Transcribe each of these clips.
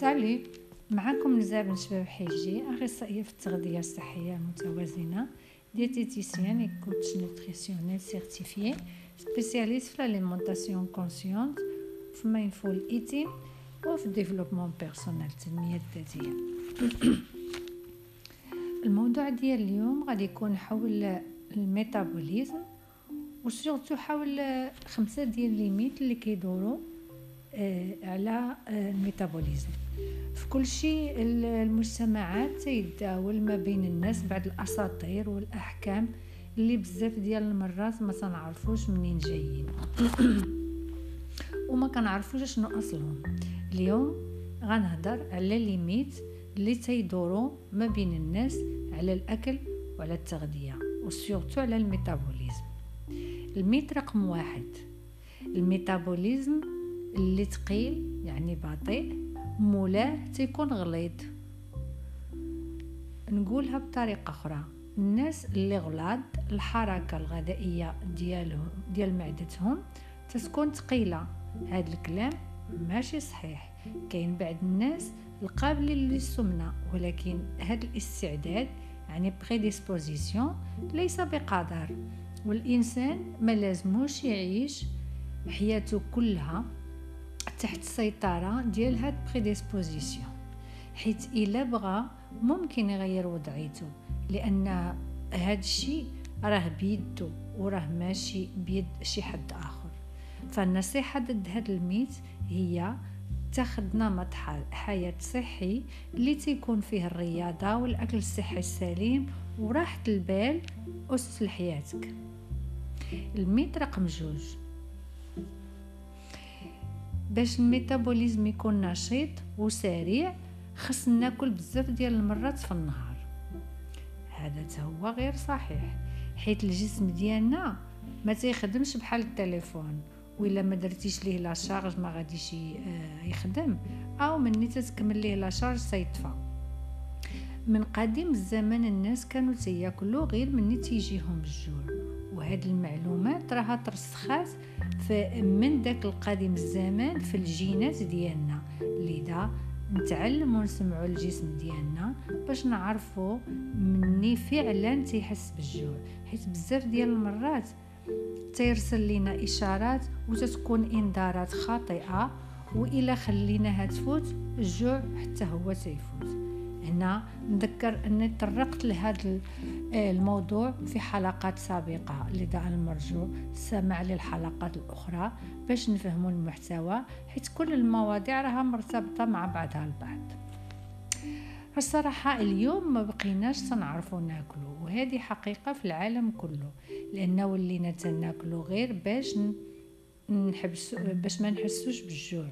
سالي معكم نزار شباب حيجي أخصائية في التغذية الصحية المتوازنه diététicienne et coach nutritionnelle certifiée spécialiste في l'alimentation consciente في mindful eating وفي développement personnel التنميه الذاتيه الموضوع ديال اليوم غادي يكون حول ال métabolisme و surtout حول خمسة ديال les mythes اللي كيدوروا آه، على آه، ال métabolisme. في كل شيء المجتمعات تيداول ما بين الناس بعض الأساطير والأحكام اللي بزاف ديال المرات ما تنعرفوش منين جايين. وما كنعرفوش شنو أصلهم. اليوم غنهضر على les mythes اللي تيدوروا ما بين الناس على الأكل وعلى التغذية و surtout على ال métabolisme. الميت رقم واحد. الميتابوليزم اللي ثقيل يعني بطيء مولاه تيكون غليظ. نقولها بطريقة أخرى. الناس اللي غلاض الحركة الغذائية ديالهم ديال معدتهم تتكون ثقيلة. هاد الكلام ماشي صحيح. كاين بعض الناس القابلين للسمنة ولكن هاد الاستعداد يعني prédisposition ليس بقدر. والإنسان ما لازموش يعيش حياته كلها تحت السيطرة ديال هاد prédisposition حيت إلا بغى ممكن يغير وضعيته لأن هاد الشيء راه بيدو وراه ماشي بيد شي حد آخر. فالنصيحة ضد هاد les mythes هي تاخد نمط حياة صحي اللي تيكون فيه الرياضة والأكل الصحي السليم وراحة البال أسس لحياتك. الميت رقم جوج. باش الميتابوليزم يكون نشيط وسريع خص ناكل بزاف ديال المرات في النهار. هذا هو غير صحيح حيت الجسم ديالنا ما تيخدمش بحال التليفون وإلا ما درتيش ليه لا شارج ما غاديش آه، يخدم أو مني تتكمل ليه لا شارج سيطفى من قديم الزمان الناس كانوا تياكلوا غير مني تيجيهم الجوع. وهاد المعلومات راها ترسخات من داك القديم الزمان في الجينات ديالنا. لذا نتعلم ونسمعوا الجسم ديالنا باش نعرفوا مني فعلا تيحس بالجوع. حيت بزاف ديال المرات تيرسل لنا إشارات وتتكون إنذارات خاطئة والى خليناها تفوت الجوع حتى هو تيفوت. هنا نذكر أني تطرقت لهذا الموضوع في حلقات سابقة لذا المرجو السماع للحلقات الأخرى باش نفهموا المحتوى حيث كل المواضيع راها مرتبطة مع بعضها البعض. الصراحة اليوم ما بقيناش تنعرفوا ناكلو وهذه حقيقة في العالم كله لأن ولينا تناكلو غير باش نحبس باش ما نحسوش بالجوع.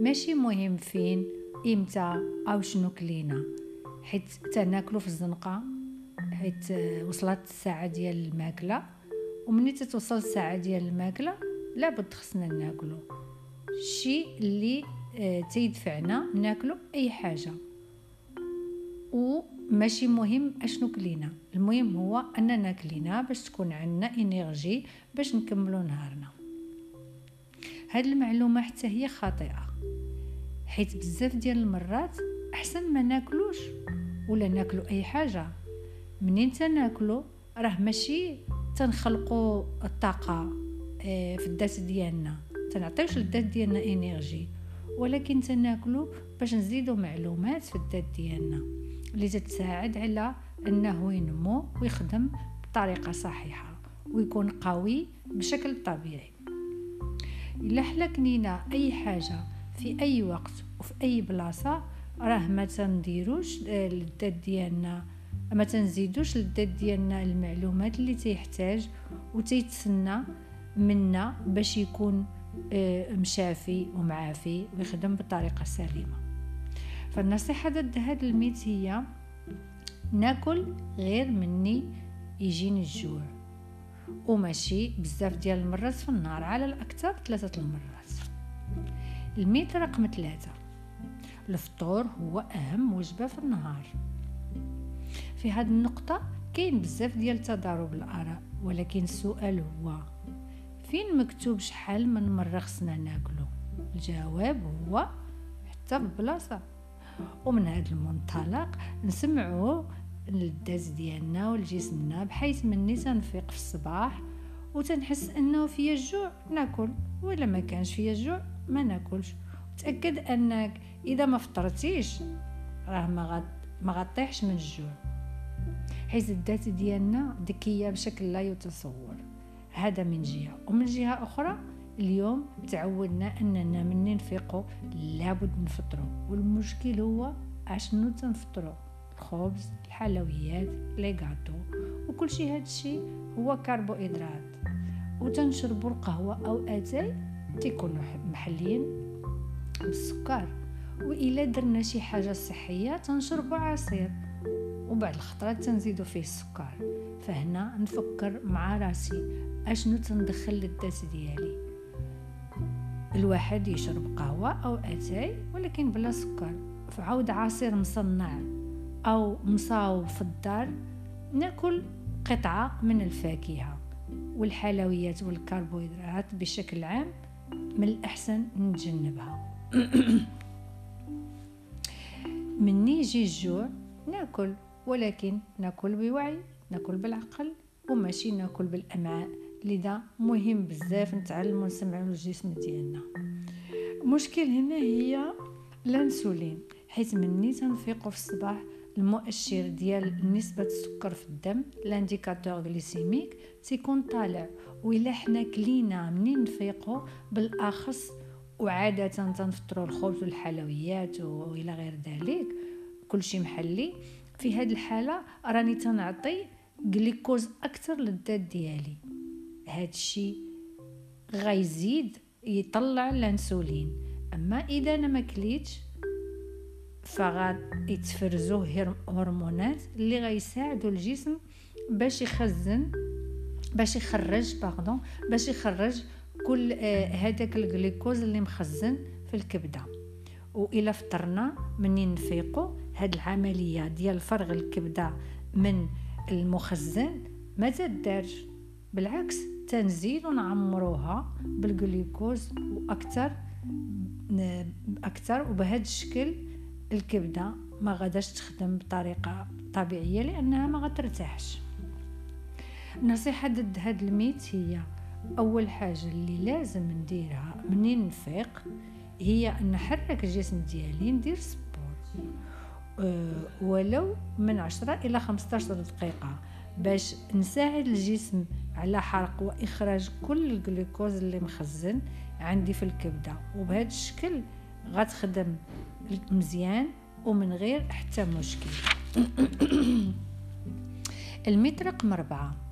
ماشي مهم فين؟ إمتى أو شنو كلينا؟ حيت تناكلو في الزنقة حيت وصلت الساعة ديال الماكلة. ومني تتوصل الساعة ديال الماكلة لابد خصنا ناكلو. الشيء اللي آه، تيدفعنا ناكلو أي حاجة. وماشي مهم أشنو كلينا. المهم هو أننا كلينا باش تكون عندنا انرجي باش نكملو نهارنا. هاد المعلومة حتى هي خاطئة. حيت بزاف ديال المرات احسن ما ناكلوش ولا ناكلو اي حاجة. منين تناكلو؟ راه ماشي تنخلقوا الطاقة آه، في الذات ديالنا. تنعطيوش للذات ديالنا انرجي. ولكن تناكلو باش نزيدو معلومات في الذات ديالنا اللي تتساعد على انه ينمو ويخدم بطريقة صحيحة ويكون قوي بشكل طبيعي. إلا حلا كنينا أي حاجة في أي وقت وفي أي بلاصة راه ما تنديروش آه، للذات ديالنا ما تنزيدوش للذات ديالنا المعلومات اللي تيحتاج وتيتسنى منا باش يكون آه، مشافي ومعافي ويخدم بطريقة سليمة. فالنصيحة ضد هذا الميت هي ناكل غير مني يجيني الجوع. وماشي بزاف ديال المرات في النهار على الأكثر ثلاثة المرات. الميت رقم ثلاثة. الفطور هو أهم وجبة في النهار. في هذه النقطة كاين بزاف ديال تضارب الآراء ولكن السؤال هو فين مكتوب شحال من مرة خصنا ناكلو؟ الجواب هو حتى في بلاصه ومن هذا المنطلق نسمعوا الداز ديالنا ولجسمنا بحيث مني تنفيق في الصباح وتنحس أنه فيا الجوع ناكل ولا ما كانش فيا الجوع ما ناكلش. تاكد أنك إذا ما فطرتيش راه ما ما غطيحش من الجوع. حيث الذات ديالنا ذكية بشكل لا يتصور. هذا من جهة. ومن جهة أخرى اليوم تعودنا أننا من نفيقوا لابد نفطروا والمشكل هو أشنو تنفطروا الخبز الحلويات لي غاتو وكل شيء هذا الشيء هو كربوهيدرات. وتنشربوا القهوة أو اتاي تيكونوا محليين بالسكر وإلا درنا شي حاجة صحية تنشربوا عصير وبعد الخطرات تنزيدوا فيه السكر. فهنا نفكر مع راسي أشنو تندخل للذات ديالي؟ الواحد يشرب قهوة أو أتاي ولكن بلا سكر. فعود عصير مصنع أو مصاوب في الدار نأكل قطعة من الفاكهة والحلويات والكربوهيدرات بشكل عام. من الأحسن نتجنبها. مني يجي الجوع ناكل ولكن ناكل بوعي ناكل بالعقل وماشي ناكل بالأمعاء لذا مهم بزاف نتعلموا نسمعوا الجسم ديالنا. المشكل هنا هي الانسولين حيث مني تنفيقوا في الصباح المؤشر ديال نسبة السكر في الدم لانديكاتور غليسيميك تيكون طالع. وإلا حنا كلينا منين نفيقوا بالأخص وعادة تنفطروا الخبز والحلويات وإلى غير ذلك كلشي محلي. في هذه الحالة راني تنعطي جليكوز أكثر للذات ديالي. هذا الشيء غيزيد يطلع الانسولين أما إذا أنا ما كليتش فغاد يتفرزوا هرمونات اللي غيساعدوا الجسم باش يخزن باش يخرج باردون باش يخرج كل آه هذاك الجليكوز اللي مخزن في الكبدة. والى فطرنا منين نفيقوا هاد العملية ديال فرغ الكبدة من المخزن ما تدارش. بالعكس تنزيد ونعمروها بالجلوكوز وأكثر أكثر. وبهذا الشكل الكبدة ما غاداش تخدم بطريقة طبيعية لأنها ما غترتاحش. النصيحه ضد هاد الميت هي. أول حاجة اللي لازم نديرها منين نفيق هي نحرك الجسم ديالي ندير سبور. أه ولو من عشرة إلى خمسطاش دقيقة باش نساعد الجسم على حرق وإخراج كل الجلوكوز اللي مخزن عندي في الكبدة. وبهذا الشكل غتخدم مزيان ومن غير حتى مشكل. الميت رقم أربعة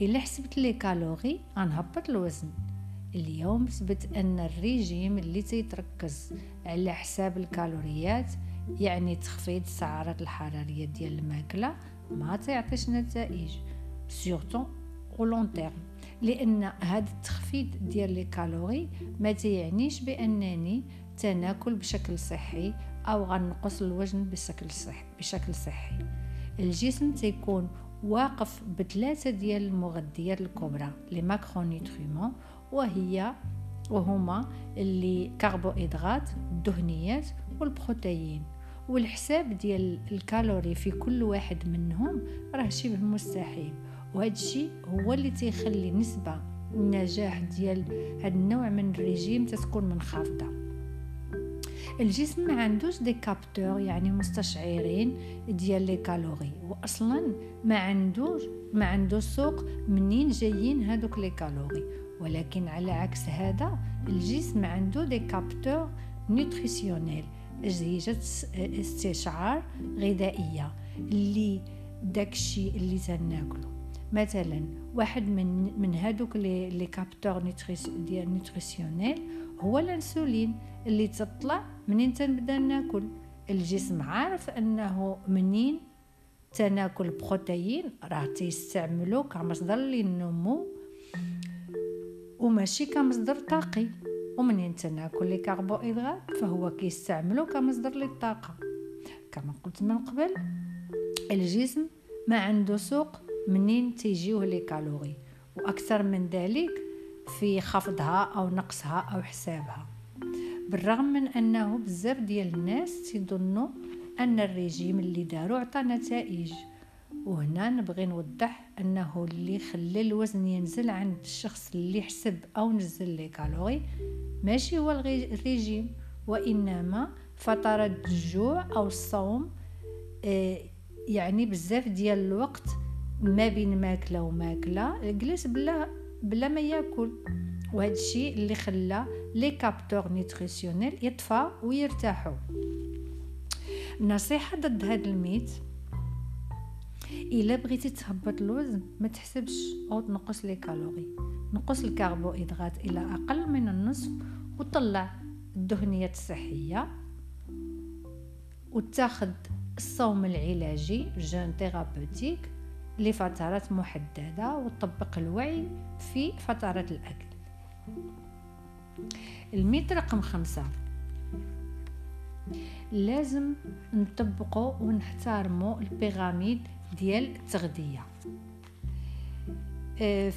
إلا حسبت لي كالوري غنهبط الوزن. اليوم ثبت أن الريجيم اللي تيتركز على حساب الكالوريات يعني تخفيض السعرات الحرارية ديال الماكلة ما تعطيش نتائج. surtout à long terme لأن هذا التخفيض ديال les calories ما تيعنيش بأنني تناكل بشكل صحي أو غنقص الوزن بشكل صحي بشكل صحي. الجسم تيكون واقف بثلاثة ديال المغذيات الكبرى les macronutriments وهي وهما les carbohydrates الدهنيات والبروتيين. والحساب ديال ال calories في كل واحد منهم راه شبه مستحيل. وهذا الشيء هو اللي تيخلي نسبة النجاح ديال هذا النوع من الرجيم تتكون منخفضة. الجسم ما عندوش des capteurs يعني مستشعرين ديال les calories. واصلا ما عندوش ما عنده سوق منين جايين هذوك les calories. ولكن على عكس هذا الجسم عنده des capteurs nutritionnels أجهزة استشعار غذائية اللي داكشي اللي تناكلو مثلا واحد من من هادوك les les capteurs ديال nutritionnels هو الانسولين اللي تطلع منين تنبدا ناكل الجسم عارف أنه منين تناكل بروتين راه تيستعملو كمصدر للنمو وماشي كمصدر طاقي. ومنين تناكل لي كربوهيدرات فهو كيستعملو كمصدر للطاقة. كما قلت من قبل الجسم ما عنده سوق منين تيجيوه لي كالوري وأكثر من ذلك في خفضها أو نقصها أو حسابها. بالرغم من أنه بزاف ديال الناس تظنوا أن الريجيم اللي داروا عطى نتائج وهنا نبغي نوضح أنه اللي خلى الوزن ينزل عند الشخص اللي حسب أو نزل لي كالوري ماشي هو الريجيم وإنما فترات الجوع أو الصوم آه، يعني بزاف ديال الوقت ما بين ماكلة وماكلة جلس بلا بلا ما يأكل. وهذا الشيء اللي خلى les capteurs nutritionnels يطفى ويرتاحوا. النصيحه ضد هذا ال mythe إلا بغيتي تهبط الوزن ما تحسبش أو تنقص les calories. نقص الكربوهيدرات إلى أقل من النصف وطلع الدهنيات الصحية. وتاخد الصوم العلاجي jeûne thérapeutique لفترات محددة وتطبق الوعي في فترات الأكل. ال mythe رقم خمسة. لازم نطبقوا ونحترموا ال pyramide ديال التغذية. آه،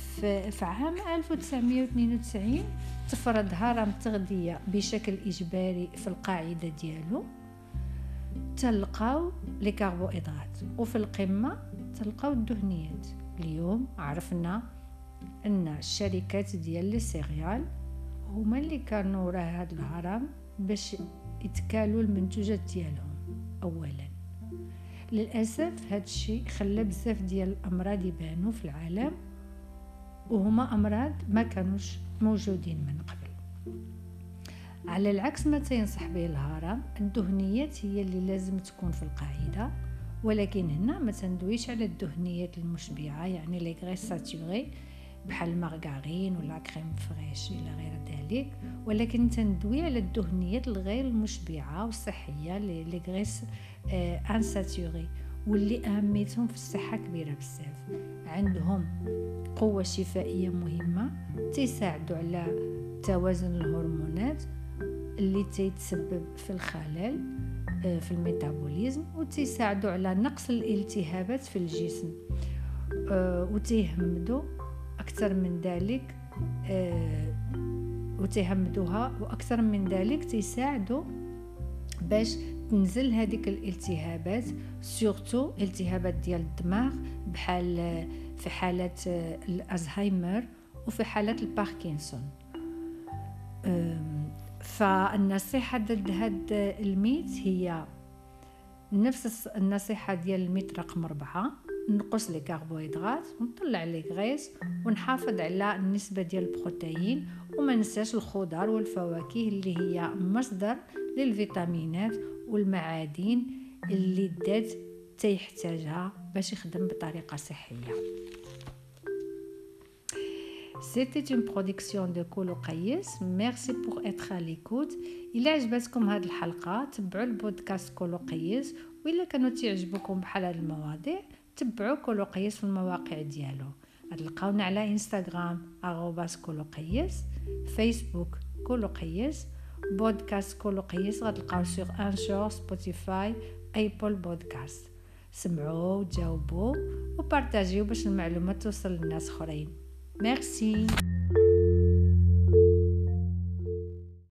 في عام 1992 تفرض هرم التغذية بشكل إجباري في القاعدة ديالو. تلقاو لي كربوهيدرات وفي القمة تلقاو الدهنيات. اليوم عرفنا أن الشركات ديال لي سيريال هما اللي كانوا ورا هاد الهرم باش يتكالوا المنتوجات ديالهم اولا. للأسف هاد الشيء خلى بزاف ديال الأمراض يبانوا في العالم وهما أمراض ما كانوش موجودين من قبل. على العكس ما تينصح به الهرم الدهنيات هي اللي لازم تكون في القاعدة. ولكن هنا ما تندويش على الدهنيات المشبعة يعني لي غريس ساتوري بحال المارغارين ولا كريم فريش إلى غير ذلك. ولكن تندوي على الدهنيات الغير المشبعة والصحية لي غريس آه ان ساتوري واللي أهميتهم في الصحة كبيرة بزاف. عندهم قوة شفائية مهمة تساعدوا على توازن الهرمونات اللي تيتسبب في الخلل. في الميتابوليزم وتساعدوا على نقص الالتهابات في الجسم آه، وتيهمدوا أكثر من ذلك آه، وتهمدوها وأكثر من ذلك تساعدوا باش تنزل هذيك الالتهابات surtout التهابات ديال الدماغ بحال في حالة الأزهايمر وفي حالة الباركنسون. فالنصيحة ضد هاد ال mythe هي نفس النصيحة ديال ال mythe رقم أربعة نقص les carbohydrates ونطلع les graisses ونحافظ على النسبة ديال البروتين. وما ننساش الخضر والفواكه اللي هي مصدر للفيتامينات والمعادن اللي الذات تيحتاجها باش يخدم بطريقة صحية. C'était une production de كولو قيس merci pour être à l'écoute الا عجبتكم هذه الحلقة. تبعوا البودكاست كولو قيس وإلا كانوا تعجبكم بحال هذه المواضيع تبعوا كولو قيس في المواقع ديالو. غتلقاونا على انستغرام arobase كولو قيس فيسبوك كولو قيس بودكاست كولو قيس غتلقاو sur Anchor سبوتيفاي Apple Podcasts سمعوا وجاوبوا وبارطاجيو باش المعلومات توصل للناس أخرين. Merci.